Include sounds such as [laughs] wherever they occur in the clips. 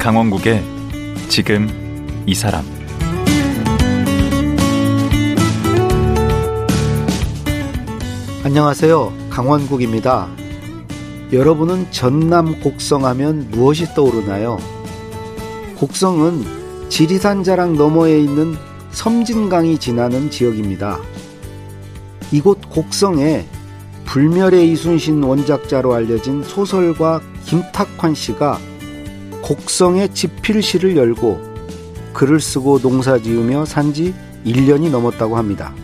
강원국의 지금 이 사람 안녕하세요. 강원국입니다. 여러분은 전남 곡성하면 무엇이 떠오르나요? 곡성은 지리산 자락 너머에 있는 섬진강이 지나는 지역입니다. 이곳 곡성에 불멸의 이순신 원작자로 알려진 소설가 김탁환 씨가 곡성의 집필실을 열고 글을 쓰고 농사 지으며 산 지 1년이 넘었다고 합니다.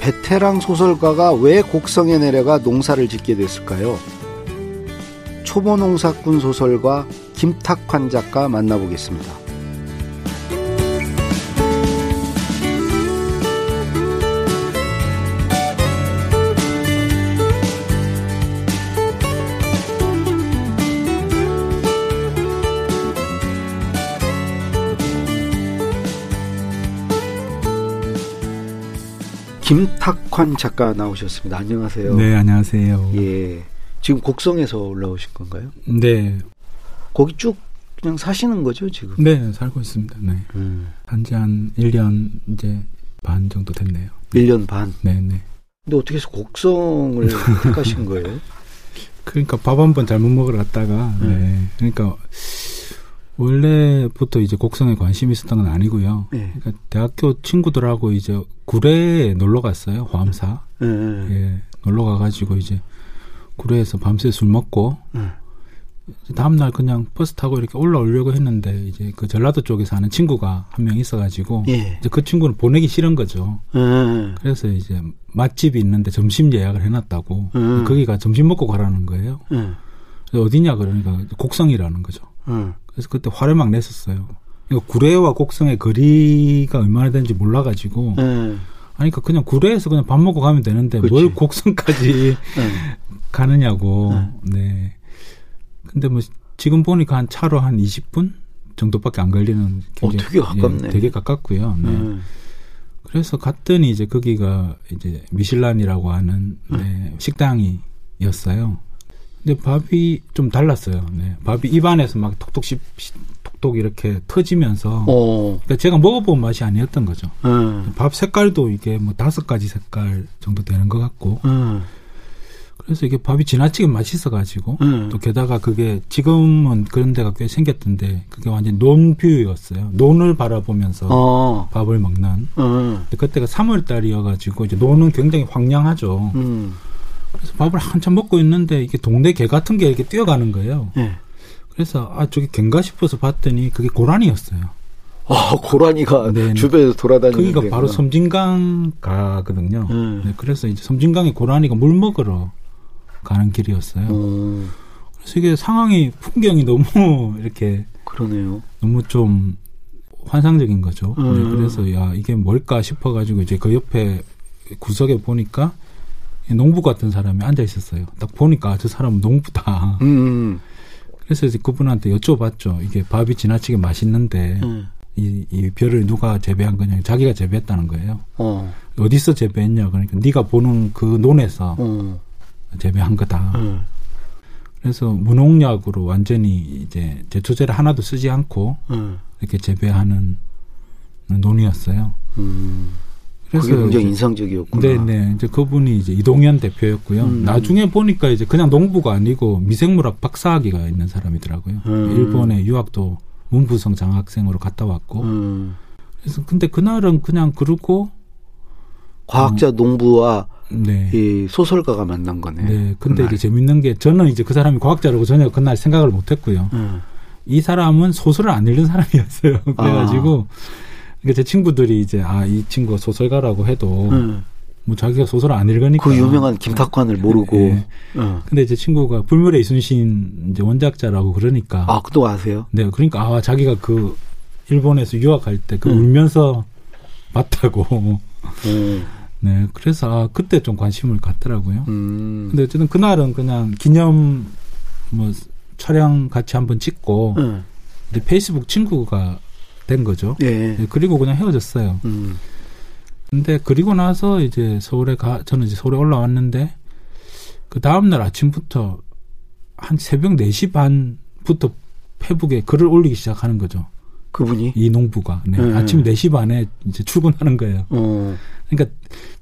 베테랑 소설가가 왜 곡성에 내려가 농사를 짓게 됐을까요? 초보 농사꾼 소설가 김탁환 작가 만나보겠습니다. 김탁환 작가 나오셨습니다. 안녕하세요. 네, 안녕하세요. 예. 지금 곡성에서 올라오신 건가요? 네. 거기 쭉 그냥 사시는 거죠, 지금? 네, 살고 있습니다. 네. 음. 한지 한 1년 이제 반 정도 됐네요. 1년 반. 네, 네. 근데 어떻게 해서 곡성을 택하신 거예요? [laughs] 그러니까 밥 한 번 잘못 먹으러 갔다가 네. 음. 그러니까 원래부터 이제 곡성에 관심이 있었던 건 아니고요. 네. 그러니까 대학교 친구들하고 이제 구례에 놀러 갔어요. 호암사. 예. 예. 예. 놀러 가가지고 이제 구례에서 밤새 술 먹고 음. 다음 날 그냥 버스 타고 이렇게 올라오려고 했는데 이제 그 전라도 쪽에 사는 친구가 한 명 있어가지고 예. 이제 그 친구는 보내기 싫은 거죠. 예. 그래서 이제 맛집이 있는데 점심 예약을 해놨다고 음. 거기가 점심 먹고 가라는 거예요. 예. 그래서 어디냐 그러니까 곡성이라는 거죠. 음. 그래서 그때 화를 막 냈었어요. 이거 구례와 곡성의 거리가 얼마나 되는지 몰라가지고 예. 아니 그러니까 그냥 구례에서 그냥 밥 먹고 가면 되는데 그치. 뭘 곡성까지 예. [laughs] 가느냐고. 네. 네. 근데 뭐 지금 보니까 한 차로 한 20분 정도밖에 안 걸리는 어, 되게 가깝네. 예, 되게 가깝고요. 네. 음. 그래서 갔더니 이제 거기가 이제 미슐란이라고 하는 네, 식당이었어요. 근데 밥이 좀 달랐어요. 네. 밥이 입안에서 막 톡톡 씹, 씹- 톡톡 이렇게 터지면서 어. 그러니까 제가 먹어본 맛이 아니었던 거죠. 음. 밥 색깔도 이게 뭐 다섯 가지 색깔 정도 되는 것 같고 음. 그래서 이게 밥이 지나치게 맛있어가지고 음. 또 게다가 그게 지금은 그런 데가 꽤 생겼던데 그게 완전 논뷰였어요. 논을 바라보면서 어. 밥을 먹는. 음. 그때가 3월 달이어가지고 이제 논은 굉장히 황량하죠. 음. 그래서 밥을 한참 먹고 있는데 이게 동네 개 같은 게 이렇게 뛰어가는 거예요. 예. 그래서 아 저게 갠가 싶어서 봤더니 그게 고라니였어요. 아, 고라니가 네, 네. 주변에서 돌아다니는 거기가 바로 섬진강 가거든요. 음. 네, 그래서 이제 섬진강에 고라니가 물 먹으러 가는 길이었어요. 음. 그래서 이게 상황이 풍경이 너무 [laughs] 이렇게 그러네요. 너무 좀 환상적인 거죠. 음. 네, 그래서 야 이게 뭘까 싶어가지고 이제 그 옆에 구석에 보니까 농부 같은 사람이 앉아 있었어요. 딱 보니까 아, 저 사람은 농부다. 음. 그래서 이제 그분한테 여쭤봤죠. 이게 밥이 지나치게 맛있는데 음. 이, 이 벼를 누가 재배한 거냐? 자기가 재배했다는 거예요. 어. 어디서 재배했냐? 그러니까 네가 보는 그 논에서 어. 재배한 거다. 음. 그래서 무농약으로 완전히 이제 제초제를 하나도 쓰지 않고 음. 이렇게 재배하는 논이었어요. 음. 그게 굉장히 인상적이었구나. 네네 이제 그분이 이제 이동현 대표였고요. 음. 나중에 보니까 이제 그냥 농부가 아니고 미생물학 박사학위가 있는 사람이더라고요. 음. 일본에 유학도 문부성 장학생으로 갔다 왔고. 음. 그래서 근데 그날은 그냥 그러고 과학자 농부와 네. 이 소설가가 만난 거네. 네. 근데 그날. 이제 재밌는 게 저는 이제 그 사람이 과학자라고 전혀 그날 생각을 못 했고요. 음. 이 사람은 소설을 안 읽는 사람이었어요. [laughs] 그래가지고 그러니까 제 친구들이 이제 아 이 친구가 소설가라고 해도 음. 뭐 자기가 소설을 안 읽으니까 그 유명한 김탁환을 모르고. 예. 어. 근데 이제 친구가 불멸의 이순신 이제 원작자라고 그러니까 아, 그도 아세요? 네 그러니까 아 자기가 그 일본에서 유학할 때그 음. 울면서 봤다고 음. [laughs] 네 그래서 아, 그때 좀 관심을 갖더라고요. 음. 근데 어쨌든 그날은 그냥 기념 뭐 촬영 같이 한번 찍고 음. 이제 페이스북 친구가 된 거죠. 예. 네, 그리고 그냥 헤어졌어요. 음. 근데 그리고 나서 이제 서울에 가 저는 이제 서울에 올라왔는데 그 다음 날 아침부터 한 새벽 4시 반부터 페북에 글을 올리기 시작하는 거죠. 그분이? 이 농부가. 네. 네. 아침 4시 반에 이제 출근하는 거예요. 어. 그러니까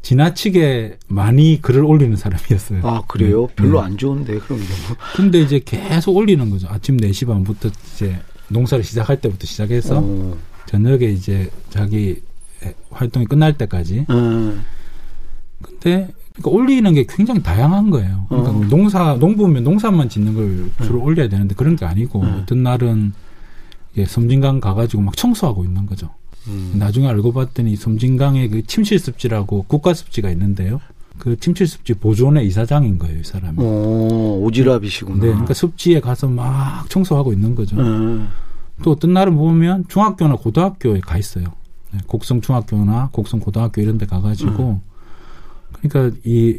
지나치게 많이 글을 올리는 사람이었어요. 아, 그래요? 네. 별로 네. 안 좋은데, 그런 경우. 근데 이제 계속 올리는 거죠. 아침 4시 반부터 이제 농사를 시작할 때부터 시작해서 어. 저녁에 이제 자기 활동이 끝날 때까지. 어. 근데 그러니까 올리는 게 굉장히 다양한 거예요. 그러니까 어. 농사 농부면 농사만 짓는 걸 주로 올려야 되는데 그런 게 아니고 네. 어떤 날은 이게 섬진강 가가지고 막 청소하고 있는 거죠. 음. 나중에 알고 봤더니 섬진강에 그 침실습지라고 국가습지가 있는데요. 그 침실습지 보존의 이사장인 거예요, 이 사람이. 어, 오지랖이시구나. 네, 그러니까 습지에 가서 막 청소하고 있는 거죠. 어. 또 어떤 날은 보면 중학교나 고등학교에 가 있어요. 네, 곡성 중학교나 곡성 고등학교 이런 데 가가지고 그러니까 이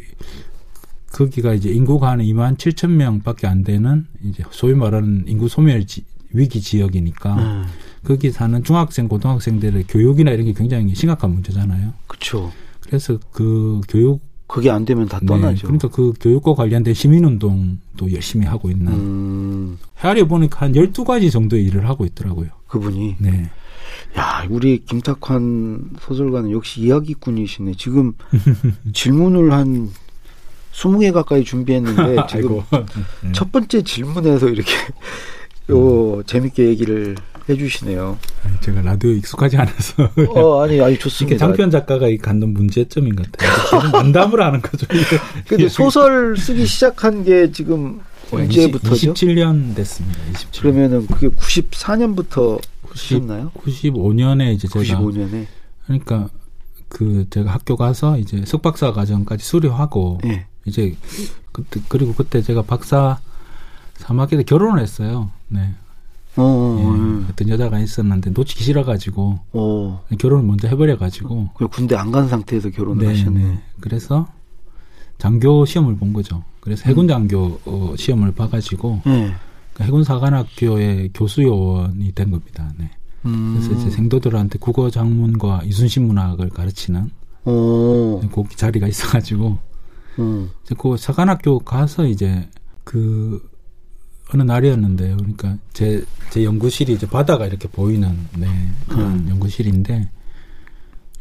거기가 이제 인구가 한 2만 7천 명 밖에 안 되는 이제 소위 말하는 인구 소멸 지, 위기 지역이니까 어. 거기 사는 중학생 고등학생들의 교육이나 이런 게 굉장히 심각한 문제잖아요. 그쵸. 그래서 그 교육 그게 안 되면 다 네, 떠나죠. 그러니까 그 교육과 관련된 시민운동도 열심히 하고 있는 음, 헤아려 보니까 한 12가지 정도의 일을 하고 있더라고요. 그분이. 네. 야, 우리 김탁환 소설가는 역시 이야기꾼이시네. 지금 [laughs] 질문을 한 20개 가까이 준비했는데 [laughs] 지금. 네. 첫 번째 질문에서 이렇게 요 재밌게 얘기를 해주시네요. 아니, 제가 라디오 익숙하지 않아서 어, 아니, 아니 좋습니다. 장편 작가가 이 갖는 문제점인 것 같아요. 만담을 하는 거죠. 근데 소설 쓰기 시작한 게 지금 언제부터죠? 27년 됐습니다. 27년. 그러면은 그게 94년부터 쓰셨나요? 95년에 이제 제가 95년에. 그러니까 그 제가 학교 가서 이제 석박사 과정까지 수료하고 예. 이제 그때 그리고 그때 제가 박사 3학기 때 결혼을 했어요. 네. 어, 어, 예, 어, 어떤 여자가 있었는데 놓치기 싫어가지고 어. 결혼을 먼저 해버려가지고 그 군대 안 간 상태에서 결혼을 하셨네. 그래서 장교 시험을 본 거죠. 그래서 해군 장교 어, 시험을 봐가지고 예. 그 해군 사관학교의 교수 요원이 된 겁니다. 네. 음. 그래서 이제 생도들한테 국어 장문과 이순신 문학을 가르치는 어. 그 자리가 있어가지고 음. 이제 그 사관학교 가서 이제 그 어느 날이었는데요. 그러니까 제, 제 연구실이 이제 바다가 이렇게 보이는 네, 그런 연구실인데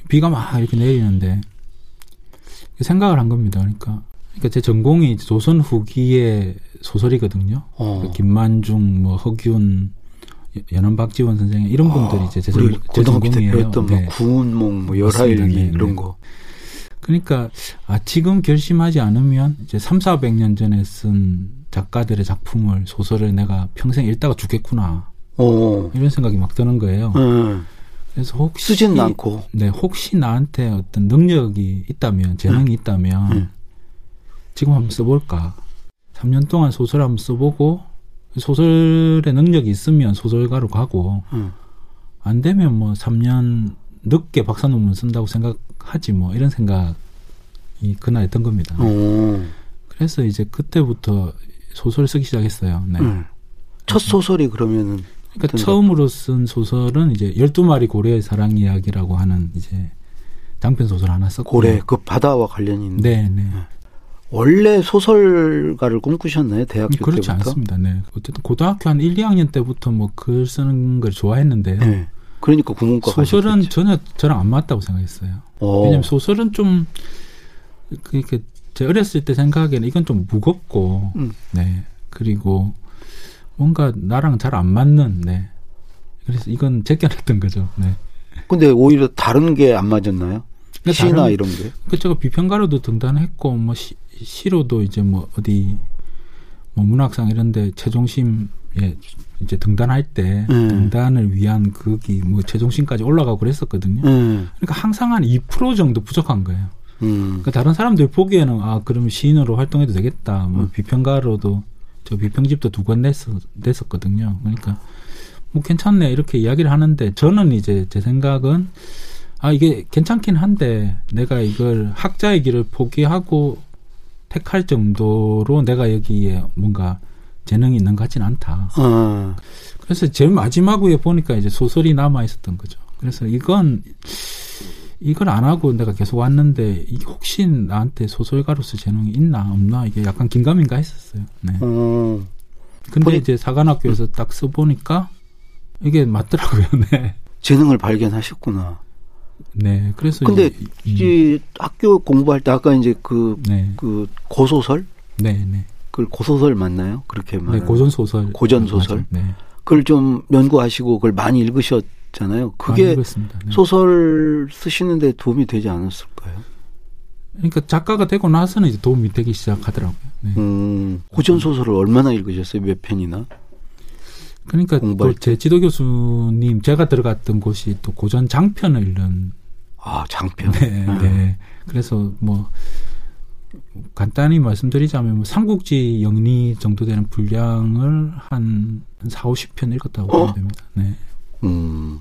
비가 막 이렇게 내리는데 생각을 한 겁니다. 그러니까 그러니까 제 전공이 조선 후기의 소설이거든요. 어. 그 김만중, 뭐 허균, 연암 박지원 선생 이런 분들이 이제 제, 전, 제 전공이에요. 배웠던 네. 뭐 구운몽, 뭐. 열하일기 네, 이런 네. 거. 그러니까 아 지금 결심하지 않으면 이제 3, 400년 전에 쓴 작가들의 작품을 소설을 내가 평생 읽다가 죽겠구나 어. 이런 생각이 막 드는 거예요. 예. 그래서 혹시 쓰지는 않고. 네 혹시 나한테 어떤 능력이 있다면 재능이 있다면 음. 지금 한번 써볼까. 3년 동안 소설 한번 써보고 소설의 능력이 있으면 소설가로 가고 음. 안 되면 뭐 3년 늦게 박사 논문 쓴다고 생각하지 뭐 이런 생각이 그날 든 겁니다. 어. 그래서 이제 그때부터 소설을 쓰기 시작했어요. 네. 음. 첫 소설이 그러면은 그러니까 처음으로 쓴 소설은 이제 12마리 고래의 사랑 이야기라고 하는 이제 장편 소설 하나 썼고 고래 그 바다와 관련이 있는데 네, 네. 원래 소설가를 꿈꾸셨나요 대학교 그렇지 때부터? 않습니다. 네. 어쨌든 고등학교 한 1, 2학년 때부터 뭐 글 쓰는 걸 좋아했는데요. 네. 그러니까 국문과 소설은. 전혀 저랑 안 맞다고 생각했어요. 어. 왜냐면 소설은 좀 그렇게 제 어렸을 때 생각에는 이건 좀 무겁고 음. 네 그리고 뭔가 나랑 잘 안 맞는 네 그래서 이건 제껴냈던 거죠. 네. 근데 오히려 다른 게 안 맞았나요? 그러니까 시나 다른- 이런 게. 그 제가 비평가로도 등단했고 뭐 시, 시로도 이제 뭐 어디 뭐 문학상 이런데 최종심에 이제 등단할 때 음. 등단을 위한 그기 뭐 최종심까지 올라가고 그랬었거든요. 음. 그러니까 항상 한 2% 정도 부족한 거예요. 음. 그러니까 다른 사람들 보기에는 아 그러면 시인으로 활동해도 되겠다. 뭐 음. 비평가로도 저 비평집도 두 권 냈었, 냈었거든요. 그러니까 뭐 괜찮네 이렇게 이야기를 하는데 저는 이제 제 생각은 아 이게 괜찮긴 한데 내가 이걸 학자의 길을 포기하고 택할 정도로 내가 여기에 뭔가 재능이 있는 것 같지는 않다. 어. 그래서 제일 마지막 후에 보니까 이제 소설이 남아 있었던 거죠. 그래서 이건 이걸 안 하고 내가 계속 왔는데 이게 혹시 나한테 소설가로서 재능이 있나 없나 이게 약간 긴가민가 했었어요. 네. 어. 근데 본인- 이제 사관학교에서 딱 써보니까 이게 맞더라고요. [laughs] 네. 재능을 발견하셨구나. 네. 그래서 근데 이제, 음, 이 학교 공부할 때 아까 이제 그, 네. 그 고소설? 네, 네. 그걸 고소설 맞나요? 그렇게 네, 말하는 고전 소설. 고전 소설? 네. 그걸 좀 연구하시고 그걸 많이 읽으셨 잖아요. 많이 그게. 네. 소설 쓰시는데 도움이 되지 않았을까요? 그러니까 작가가 되고 나서는 이제 도움이 되기 시작하더라고요. 네. 음, 고전 소설을 얼마나 읽으셨어요? 몇 편이나? 그러니까 또 제 지도 교수님 제가 들어갔던 곳이 또 고전 장편을 읽는 아, 장편. 네, 아. 네. 그래서 뭐 간단히 말씀드리자면 뭐 삼국지 영리 정도 되는 분량을 한 4, 50편 읽었다고 어? 보면 됩니다. 네. 음,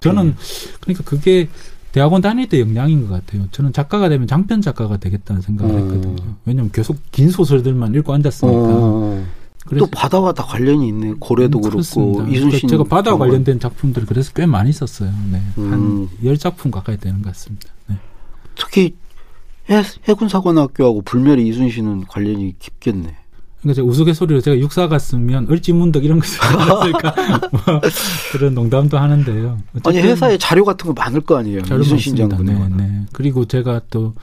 저는 그러니까 그게 대학원 다닐 때 역량인 것 같아요. 저는 작가가 되면 장편 작가가 되겠다는 생각을 어. 했거든요. 왜냐면 계속 긴 소설들만 읽고 앉았으니까. 어, 그래서 또 바다와 다 관련이 있네. 고래도 음, 그렇고 그렇습니다. 이순신 그러니까 제가 바다 장관. 관련된 작품들을 그래서 꽤 많이 썼어요. 네. 음. 한열 작품 가까이 되는 것 같습니다. 네. 특히 해, 해군사관학교하고 불멸의 이순신은 관련이 깊겠네. 그러니까 우스갯소리로 제가 육사 갔으면 을지문덕 이런 거 쓰었을까 [laughs] 뭐 그런 농담도 하는데요. 아니 회사에 자료 같은 거 많을 거 아니에요. 자료 이순신. 장군의. 네, 네. 그리고 제가 또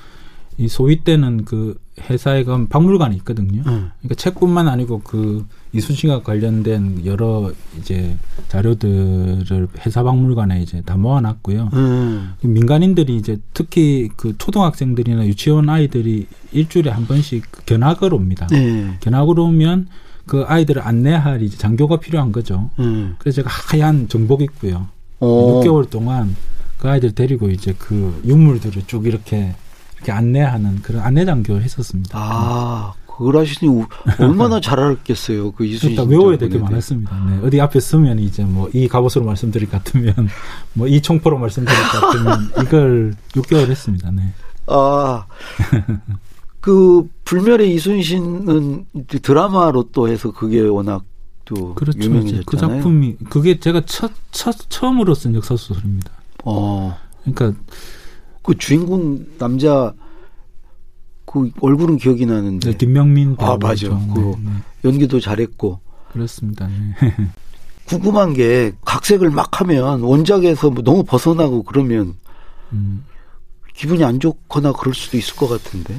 이 소위 때는 그 회사에 가면 박물관이 있거든요. 응. 그러니까 책뿐만 아니고 그 이순신과 관련된 여러 이제 자료들을 회사 박물관에 이제 다 모아놨고요. 음. 민간인들이 이제 특히 그 초등학생들이나 유치원 아이들이 일주일에 한 번씩 그 견학을 옵니다. 네. 견학을 오면 그 아이들을 안내할 이제 장교가 필요한 거죠. 음. 그래서 제가 하얀 정복 입고요. 어. 6개월 동안 그 아이들 데리고 이제 그 유물들을 쭉 이렇게 이렇게 안내하는 그런 안내 장 교를 했었습니다. 아, 그걸 하시니 우- 얼마나 잘 알았겠어요. 그 이순신 일단 외워야 될게 장군에 많았습니다. 네. 어디 앞에 쓰면 이제 뭐 이 갑옷으로 말씀드릴 것 같으면 [laughs] 뭐 이 총포로 말씀드릴 것 같으면 [laughs] 이걸 6개월 했습니다. 네. 아, 그 불멸의 이순신은 드라마로 또 해서 그게 워낙 또 그렇죠. 유명해졌잖아요. 그 작품이 그게 제가 첫, 첫 처음으로 쓴 역사 소설입니다. 어, 그러니까 그 주인공 남자 그 얼굴은 기억이 나는데 네, 김명민 아. 맞아. 그- 네, 네. 연기도 잘했고 그렇습니다. 네. [laughs] 궁금한 게 각색을 막 하면 원작에서 뭐 너무 벗어나고 그러면 음. 기분이 안 좋거나 그럴 수도 있을 것 같은데.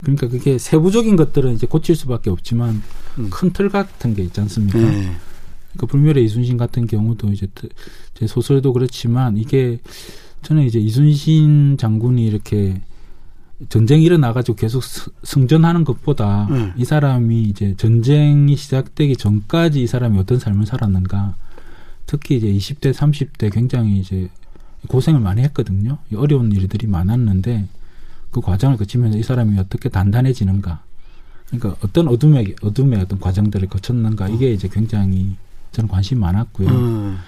그러니까 그게 세부적인 것들은 이제 고칠 수밖에 없지만 음. 큰틀 같은 게 있지 않습니까? 네. 그러니까 불멸의 이순신 같은 경우도 이제 트- 제 소설도 그렇지만 이게 저는 이제 이순신 장군이 이렇게 전쟁이 일어나가지고 계속 스- 승전하는 것보다 음. 이 사람이 이제 전쟁이 시작되기 전까지 이 사람이 어떤 삶을 살았는가 특히 이제 20대, 30대 굉장히 이제 고생을 많이 했거든요. 어려운 일들이 많았는데 그 과정을 거치면서 이 사람이 어떻게 단단해지는가. 그러니까 어떤 어둠의 어둠의 어떤 과정들을 거쳤는가 이게 이제 굉장히 저는 관심이 많았고요. 음.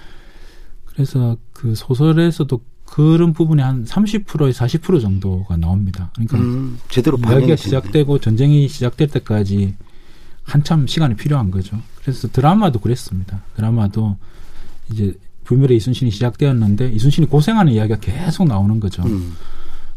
그래서 그 소설에서도 그런 부분이 한 30%에서 40% 정도가 나옵니다. 그러니까 음, 제대로 이야기가 시작되고 전쟁이 시작될 때까지 한참 시간이 필요한 거죠. 그래서 드라마도 그랬습니다. 드라마도 이제 불멸의 이순신이 시작되었는데 이순신이 고생하는 이야기가 계속 나오는 거죠. 음.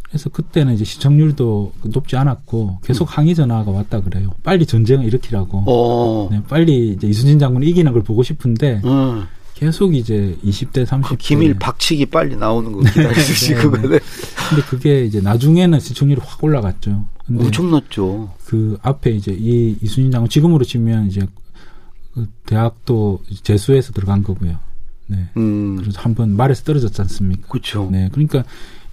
그래서 그때는 이제 시청률도 높지 않았고 계속 항의 전화가 왔다 그래요. 빨리 전쟁을 일으키라고. 어. 네, 빨리 이제 이순신 장군이 이기는 걸 보고 싶은데 음. 계속 이제 20대, 30대 그 기밀 박치기 빨리 나오는 거 기다리듯이 네, 그거는 근데 그게 이제 나중에는 시청률이 확 올라갔죠. 근데 엄청났죠. 그 앞에 이제 이 이순신 장군 지금으로 치면 이제 그 대학도 재수해서 들어간 거고요. 네. 음. 그래서 한 번 말에서 떨어졌지 않습니까? 그렇죠. 네. 그러니까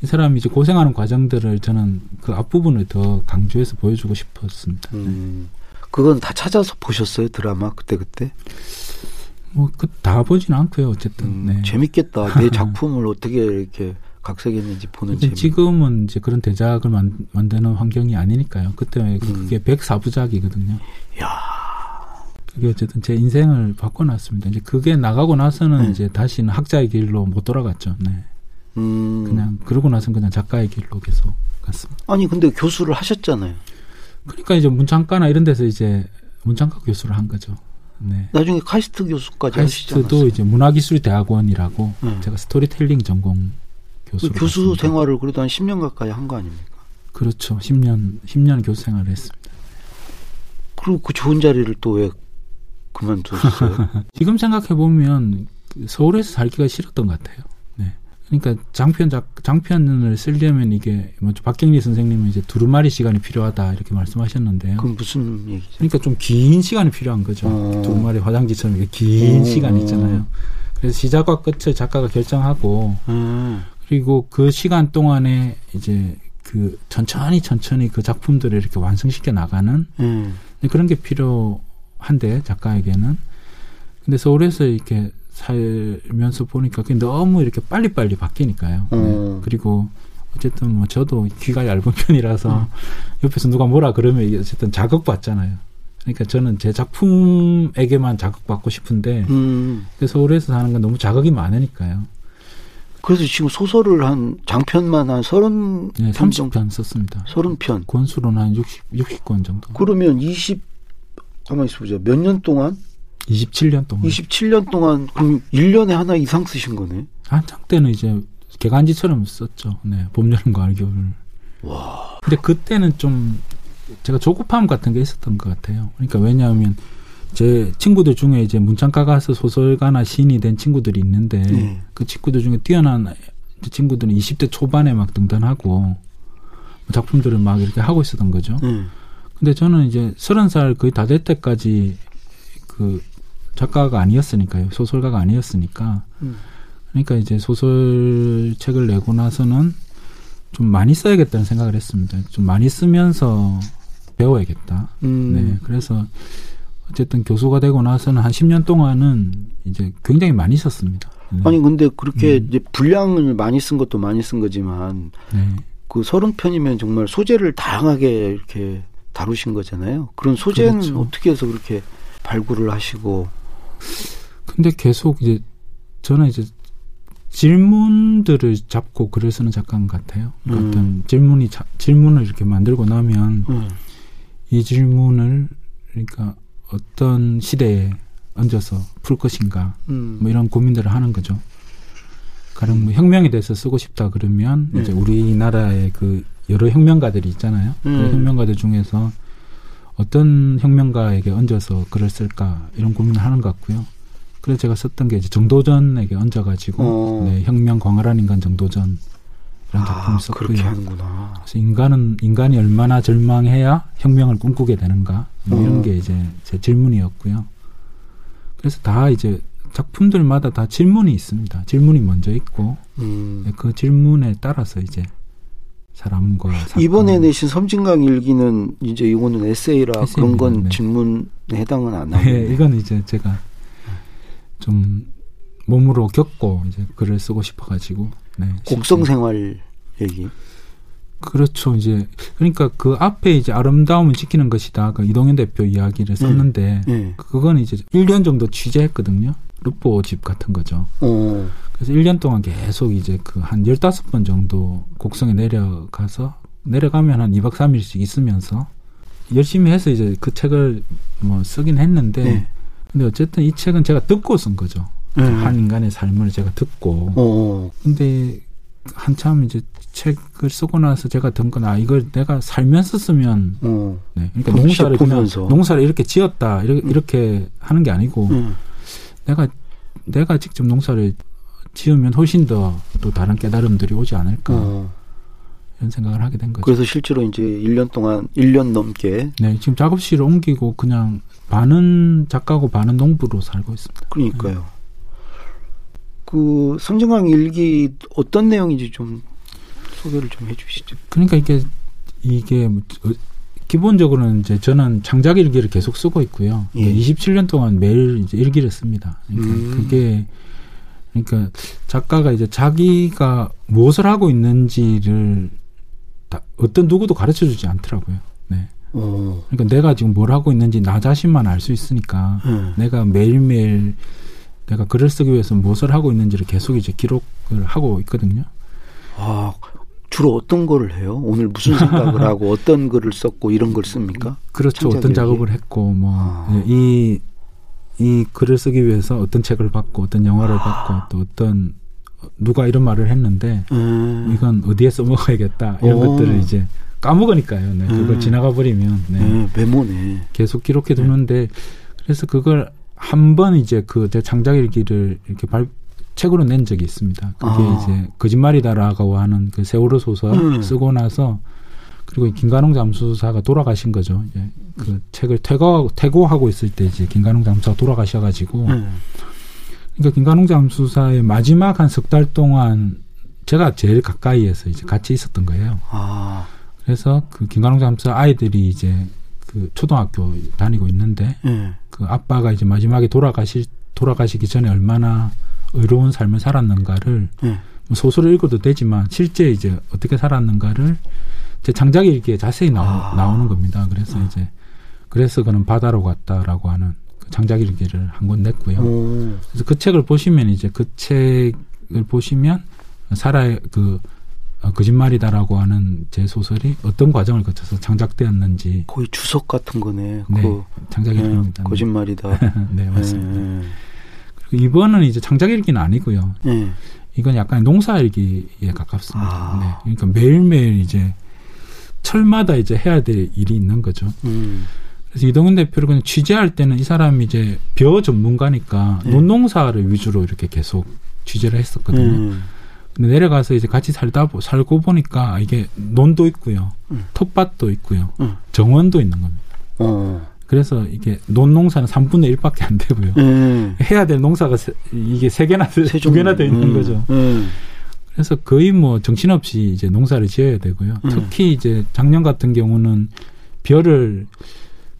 이 사람이 이제 고생하는 과정들을 저는 그 앞부분을 더 강조해서 보여주고 싶었습니다. 음. 그건 다 찾아서 보셨어요 드라마 그때 그때. 뭐그다 보지는 않고요. 어쨌든 음, 네. 재밌겠다. 내 [laughs] 작품을 어떻게 이렇게 각색했는지 보는 재미. 지금은 이제 그런 대작을 만, 만드는 환경이 아니니까요. 그때 음. 그게 104부작이거든요. 야. 그게 어쨌든 제 인생을 바꿔놨습니다. 이제 그게 나가고 나서는 네. 이제 다시는 학자의 길로 못 돌아갔죠. 네. 음. 그냥 그러고 나서는 그냥 작가의 길로 계속 갔습니다. 아니 근데 교수를 하셨잖아요. 그러니까 이제 문창과나 이런 데서 이제 문창과 교수를 한 거죠. 네. 나중에 카이스트 교수까지? 카이스트도 이제 문화기술대학원이라고 네. 제가 스토리텔링 전공 그 교수로 교수 갔습니다. 생활을 그래도 한 10년 가까이 한 거 아닙니까? 그만두셨어요? [laughs] 지금 생각해 보면 서울에서 살기가 싫었던 것 같아요. 네. 그러니까 장편 작 장편을 쓰려면 이게 뭐 박경리 선생님은 이제 두루마리 시간이 필요하다 이렇게 말씀하셨는데요. 그럼 무슨 얘기죠? 그러니까 좀 긴 시간이 필요한 거죠. 어. 두루마리 화장지처럼 이렇게 긴 어. 시간 있잖아요. 그래서 시작과 끝을 작가가 결정하고 음. 그리고 그 시간 동안에 이제 그 천천히 천천히 그 작품들을 이렇게 완성시켜 나가는 음. 그런 게 필요한데 작가에게는 근데 서울에서 이렇게 살면서 보니까 그게 너무 이렇게 빨리빨리 바뀌니까요. 어. 네. 그리고 어쨌든 뭐 저도 귀가 얇은 [laughs] 편이라서 음. 옆에서 누가 뭐라 그러면 이게 어쨌든 자극받잖아요. 그러니까 저는 제 작품에게만 자극받고 싶은데 음. 그 서울에서 사는 건 너무 자극이 많으니까요. 그래서 지금 소설을 한 장편만 한 서른 네, 편 정도, 30편 썼습니다. 서른 편. 권수로는 한 60, 60권 정도. 그러면 20 가만 있어 보자. 몇 년 동안? 27년 동안. 27년 동안 그럼 1년에 하나 이상 쓰신 거네. 한창 때는 이제 개간지처럼 썼죠. 네, 봄, 여름, 가을, 겨울. 와. 근데 그때는 좀 제가 조급함 같은 게 있었던 것 같아요. 그러니까 왜냐하면 제 친구들 중에 이제 문창가 가서 소설가나 시인이 된 친구들이 있는데 네. 그 친구들 중에 뛰어난 친구들은 20대 초반에 막 등단하고 작품들을 막 이렇게 하고 있었던 거죠. 네. 근데 저는 이제 서른 살 거의 다 될 때까지 그 작가가 아니었으니까요. 소설가가 아니었으니까. 음. 그러니까 이제 소설책을 내고 나서는 좀 많이 써야겠다는 생각을 했습니다. 좀 많이 쓰면서 배워야겠다. 음. 네. 그래서 어쨌든 교수가 되고 나서는 한 10년 동안은 이제 굉장히 많이 썼습니다. 네. 아니 근데 그렇게 음. 이제 분량을 많이 쓴 것도 많이 쓴 거지만 네. 그 서른 편이면 정말 소재를 다양하게 이렇게 다루신 거잖아요. 그런 소재는 그렇죠. 어떻게 해서 그렇게 발굴을 하시고 근데 계속 이제 저는 이제 질문들을 잡고 글을 쓰는 작가인 것 같아요. 음. 어떤 질문이 자- 질문을 이렇게 만들고 나면 음. 이 질문을 그러니까 어떤 시대에 얹어서 풀 것인가 음. 뭐 이런 고민들을 하는 거죠. 가령 뭐 혁명에 대해서 쓰고 싶다 그러면 네. 이제 우리나라의 그 여러 혁명가들이 있잖아요. 그 음. 혁명가들 중에서 어떤 혁명가에게 얹어서 글을 쓸까 이런 고민을 하는 것 같고요. 그래서 제가 썼던 게 이제 정도전에게 얹어가지고 어. 네, 혁명 광활한 인간 정도전 이런 아, 작품을 썼고요. 그렇게 하는구나. 그래서 인간은 인간이 얼마나 절망해야 혁명을 꿈꾸게 되는가 뭐 어. 이런 게 이제 제 질문이었고요. 그래서 다 이제 작품들마다 다 질문이 있습니다. 질문이 먼저 있고 음. 네, 그 질문에 따라서 이제 사람과 사건, 이번에 내신 섬진강 일기는 이제 이거는 에세이라 그런 건 에세이입니다. 네. 질문에 해당은 안 네, 하고 이건 이제 제가 좀 몸으로 겪고 이제 글을 쓰고 싶어가지고 네, 곡성 생활 얘기. 그렇죠. 이제 그러니까 그 앞에 이제 아름다움을 지키는 것이다. 그 이동현 대표 이야기를 썼는데 예. 그건 이제 1년 정도 취재했거든요. 루포 집 같은 거죠. 어. 그래서 1년 동안 계속 이제 그 한 15번 정도 곡성에 내려가서 내려가면 한 2박 3일씩 있으면서 열심히 해서 이제 그 책을 뭐 쓰긴 했는데 네. 근데 어쨌든 이 책은 제가 듣고 쓴 거죠. 네. 한 인간의 삶을 제가 듣고 어. 근데 한참 이제 책을 쓰고 나서 제가 든건 아 이걸 내가 살면서 쓰면 어. 네. 그러니까 농사를 보면서. 농사를 이렇게 지었다 이렇게, 이렇게 하는 게 아니고 음. 내가 내가 직접 농사를 지으면 훨씬 더 또 다른 깨달음들이 오지 않을까 어. 이런 생각을 하게 된 거죠. 그래서 실제로 이제 1년 동안 1년 넘게 네, 지금 작업실을 옮기고 그냥 반은 작가고 반은 농부로 살고 있습니다. 그러니까요. 그 섬진강 일기 어떤 내용인지 좀 소개를 좀 해주시죠. 그러니까 이게 이게 뭐 어, 기본적으로는 이제 저는 창작 일기를 계속 쓰고 있고요. 예. 27년 동안 매일 이제 일기를 씁니다. 그러니까 음. 그게 그러니까 작가가 이제 자기가 무엇을 하고 있는지를 다 어떤 누구도 가르쳐 주지 않더라고요. 네. 어. 그러니까 내가 지금 뭘 하고 있는지 나 자신만 알 수 있으니까 음. 내가 매일매일 내가 글을 쓰기 위해서 무엇을 하고 있는지를 계속 이제 기록을 하고 있거든요. 아, 주로 어떤 거를 해요? 오늘 무슨 생각을 하고 [laughs] 어떤 글을 썼고 이런 걸 씁니까? 그렇죠. 어떤? 작업을 했고 뭐 아. 이이 글을 쓰기 위해서 어떤 책을 받고 어떤 영화를 아. 받고 또 어떤 누가 이런 말을 했는데 음. 이건 어디에 써먹어야겠다 이런 오. 것들을 이제 까먹으니까요. 네, 그걸 음. 지나가 버리면 네, 네, 메모네. 계속 기록해 두는데 그래서 그걸 한 번 이제 그제 창작일기를 이렇게 발 책으로 낸 적이 있습니다. 그게 아. 이제 거짓말이다라고 하는 그 세월호 소설 음. 쓰고 나서 그리고 이 김관홍 잠수사가 돌아가신 거죠. 이제 그 책을 퇴거 퇴고하고 있을 때 이제 김관홍 잠수사가 돌아가셔가지고 음. 그러니까 김관홍 잠수사의 마지막 한 석 달 동안 제가 제일 가까이에서 이제 같이 있었던 거예요. 아, 그래서 그 김관홍 잠수사 아이들이 이제 그 초등학교 다니고 있는데 예. 그 아빠가 이제 마지막에 돌아가시 돌아가시기 전에 얼마나 의로운 삶을 살았는가를 예. 뭐 소설을 읽어도 되지만 실제 이제 어떻게 살았는가를 제 장작 일기에 자세히 나오, 아. 나오는 겁니다. 그래서 이제 그래서 그는 바다로 갔다라고 하는 그 장작 일기를 한 권 냈고요. 오. 그래서 그 책을 보시면 이제 그 책을 보시면 살아의 그 어, 거짓말이다라고 하는 제 소설이 어떤 과정을 거쳐서 창작되었는지 거의 주석 같은 거네. 네, 그 창작 예, 일기입니다. 거짓말이다. [laughs] 네, 맞습니다. 예, 그리고 이번은 이제 창작 일기는 아니고요. 예. 예. 이건 약간 농사 일기에 가깝습니다. 아. 네. 그러니까 매일매일 이제 철마다 이제 해야 될 일이 있는 거죠. 음. 그래서 이동훈 대표를 그냥 취재할 때는 이 사람이 이제 벼 전문가니까 네. 논농사를 위주로 이렇게 계속 취재를 했었거든요. 음. 근데 내려가서 이제 같이 살다 보, 살고 보니까 이게 논도 있고요, 음. 텃밭도 있고요, 음. 정원도 있는 겁니다. 어. 그래서 이게 논 농사는 3분의 1밖에 안 되고요. 예. 해야 될 농사가 세- 이게 세 개나 세 두. 개나 돼 있는 음. 거죠. 음. 그래서 거의 뭐 정신없이 이제 농사를 지어야 되고요. 음. 특히 이제 작년 같은 경우는 벼를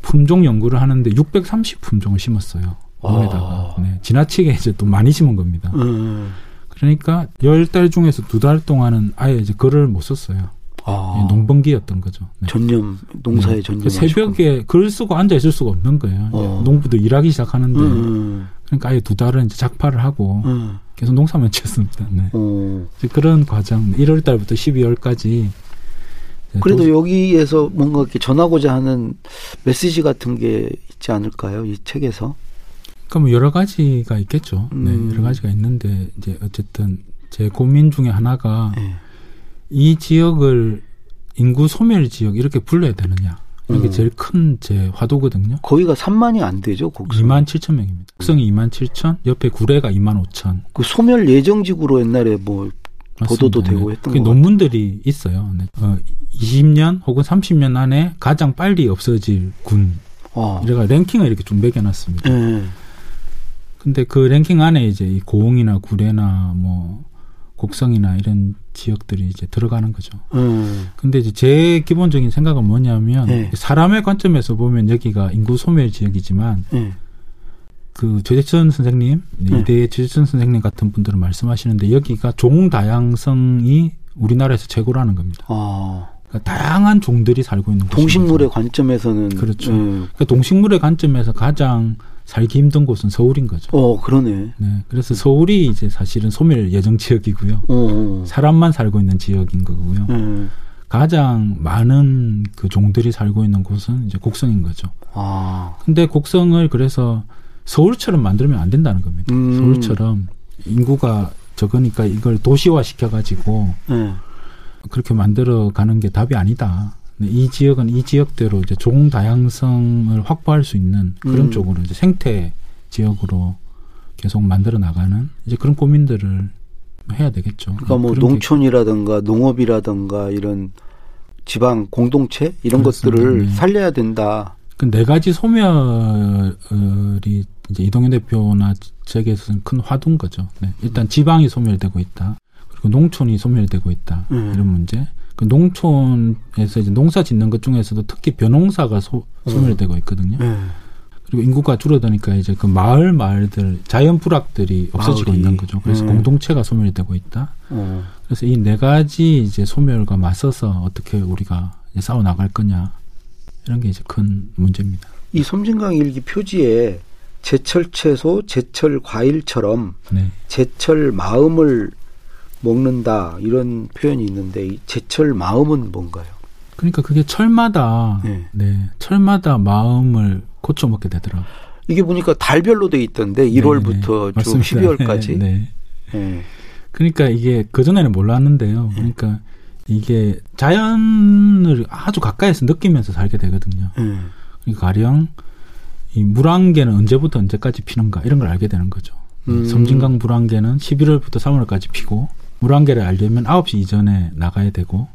품종 연구를 하는데 630 품종을 심었어요. 아. 네, 지나치게 이제 또 많이 심은 겁니다. 음. 그러니까 열 달 중에서 두 달 동안은 아예 이제 글을 못 썼어요. 아. 예, 농번기였던 거죠. 네. 전념 농사에 네. 전념. 그 새벽에 글 쓰고 앉아 있을 수가 없는 거예요. 어. 농부도 일하기 시작하는데 음. 그러니까 아예 두 달은 이제 작파를 하고 음. 계속 농사만 지었습니다. 네. 어. 그런 과정 1월 달부터 12월까지 그래도 여기에서 뭔가 이렇게 전하고자 하는 메시지 같은 게 있지 않을까요? 이 책에서. 그러니까 뭐 여러 가지가 있겠죠. 음. 네, 여러 가지가 있는데 이제 어쨌든 제 고민 중에 하나가 예. 이 지역을 인구 소멸 지역 이렇게 불러야 되느냐. 이게 음. 제일 큰 제 화두거든요. 거기가 3만이 안 되죠, 곡성. 2만 7천 명입니다. 국성이 2만 7천, 옆에 구례가 2만 5천. 그 소멸 예정지구로 옛날에 뭐 보도도 맞습니다. 되고 했던 그것 논문들이 있어요. 네. 어, 20년 혹은 30년 안에 가장 빨리 없어질 군. 아. 이래가 랭킹을 이렇게 좀 매겨놨습니다. 예. 근데 그 랭킹 안에 이제 이 고흥이나 구례나 뭐 곡성이나 이런 지역들이 이제 들어가는 거죠. 음. 근데 이제 제 기본적인 생각은 뭐냐면 네. 사람의 관점에서 보면 여기가 인구 소멸 지역이지만 예. 그 최재천 선생님, 네. 이대의 최재천 선생님 같은 분들은 말씀하시는데 여기가 종 다양성이 우리나라에서 최고라는 겁니다. 아. 그러니까 다양한 종들이 살고 있는 동식물의 거죠. 관점에서는 그렇죠. 예. 그러니까 동식물의 관점에서 가장 살기 힘든 곳은 서울인 거죠. 어, 그러네. 네, 그래서 서울이 이제 사실은 소멸 예정 지역이고요. 어. 어. 사람만 살고 있는 지역인 거고요. 예. 가장 많은 그 종들이 살고 있는 곳은 이제 곡성인 거죠. 아. 근데 곡성을 그래서 서울처럼 만들면 안 된다는 겁니다. 음. 서울처럼 인구가 적으니까 이걸 도시화 시켜가지고 예. 그렇게 만들어 가는 게 답이 아니다. 이 지역은 이 지역대로 이제 종 다양성을 확보할 수 있는 그런 음. 쪽으로 이제 생태 지역으로 계속 만들어 나가는 이제 그런 고민들을 해야 되겠죠. 그러니까 뭐 농촌이라든가 농업이라든가 이런 지방 공동체 이런 그렇습니다. 것들을 네. 살려야 된다. 그 네 가지 소멸이 이제 이동현 대표나 책에서는 큰 화두인 거죠. 네. 일단 지방이 소멸되고 있다. 그리고 농촌이 소멸되고 있다. 음. 이런 문제. 그 농촌에서 이제 농사 짓는 것 중에서도 특히 벼농사가 소, 소멸되고 있거든요. 예. 그리고 인구가 줄어드니까 이제 그 마을 마을들 자연 부락들이 없어지고 마을이. 있는 거죠. 그래서 음. 공동체가 소멸되고 있다. 어. 그래서 이 네 가지 이제 소멸과 맞서서 어떻게 우리가 싸워 나갈 거냐 이런 게 이제 큰 문제입니다. 이 섬진강 일기 표지에 제철 채소, 제철 과일처럼 네. 제철 마음을 먹는다 이런 표현이 있는데 이 제철 마음은 뭔가요? 그러니까 그게 철마다 네. 네, 철마다 마음을 고쳐 먹게 되더라고요. 이게 보니까 달별로 돼 있던데 1월부터 네, 쭉 맞습니다. 12월까지. [laughs] 네. 예. 그러니까 이게 그 전에는 몰랐는데요. 그러니까 이게 자연을 아주 가까이서 느끼면서 살게 되거든요. 예. 그러니까 가령 이 물안개는 언제부터 언제까지 피는가 이런 걸 알게 되는 거죠. 음. 섬진강 물안개는 11월부터 3월까지 피고 물안개를 알려면 9시 이전에 나가야 되고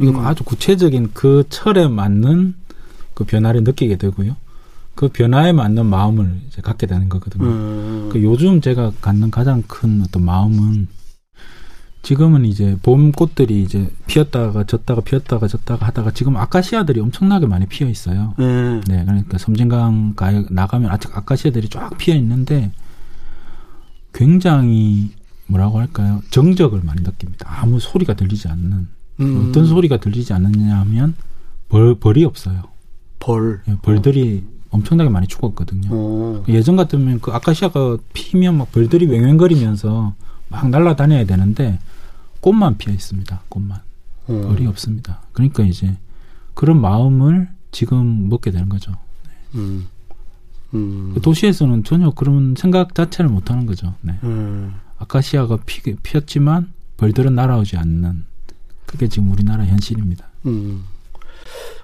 이거 음. 아주 구체적인 그 철에 맞는 그 변화를 느끼게 되고요. 그 변화에 맞는 마음을 이제 갖게 되는 거거든요. 음. 그 요즘 제가 갖는 가장 큰 어떤 마음은 지금은 이제 봄 꽃들이 이제 피었다가 졌다가 피었다가 졌다가 하다가 지금 아카시아들이 엄청나게 많이 피어 있어요. 네. 네, 그러니까 섬진강 가에 나가면 아직 아카시아들이 쫙 피어 있는데 굉장히 뭐라고 할까요? 정적을 많이 느낍니다. 아무 소리가 들리지 않는 음. 어떤 소리가 들리지 않느냐 하면 벌 벌이 없어요. 벌. 예, 벌들이 엄청나게 많이 죽었거든요. 어. 예전 같으면 그 아카시아가 피면 막 벌들이 왱왱거리면서 막 날아다녀야 되는데 꽃만 피어 있습니다. 꽃만 어. 벌이 없습니다. 그러니까 이제 그런 마음을 지금 먹게 되는 거죠. 음. 음. 도시에서는 전혀 그런 생각 자체를 못 하는 거죠. 네. 음. 아카시아가 피, 피었지만 벌들은 날아오지 않는 그게 지금 우리나라 현실입니다. 음.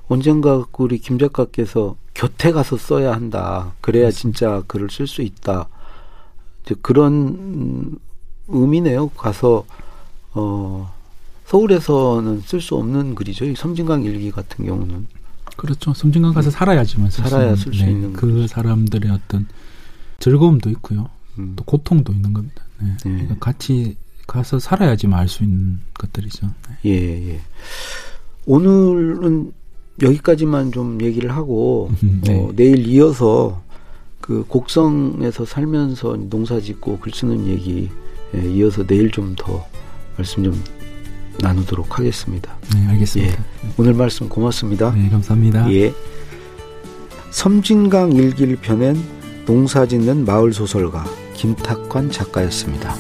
언젠가 그 우리 김 작가께서 곁에 가서 써야 한다. 그래야 진짜 글을 쓸 수 있다. 이제 그런 음, 의미네요. 가서 어 서울에서는 쓸 수 없는 글이죠. 이 섬진강 일기 같은 경우는. 그렇죠. 섬진강 가서 살아야지만 쓸 살아야 수 쓸수 있는, 있는 그 사람들의 어떤 즐거움도 있고요. 음. 또 고통도 있는 겁니다. 네. 네. 그러니까 같이 가서 살아야지만 알 수 있는 것들이죠. 네. 예, 예. 오늘은 여기까지만 좀 얘기를 하고 음, 네. 어, 내일 이어서 그 곡성에서 살면서 농사 짓고 글 쓰는 얘기 예, 이어서 내일 좀 더 말씀 좀 나누도록 하겠습니다. 네, 알겠습니다. 오늘 말씀 고맙습니다. 네, 감사합니다. 예. 섬진강 일기를 펴낸 농사 짓는 마을 소설가 김탁환 작가였습니다.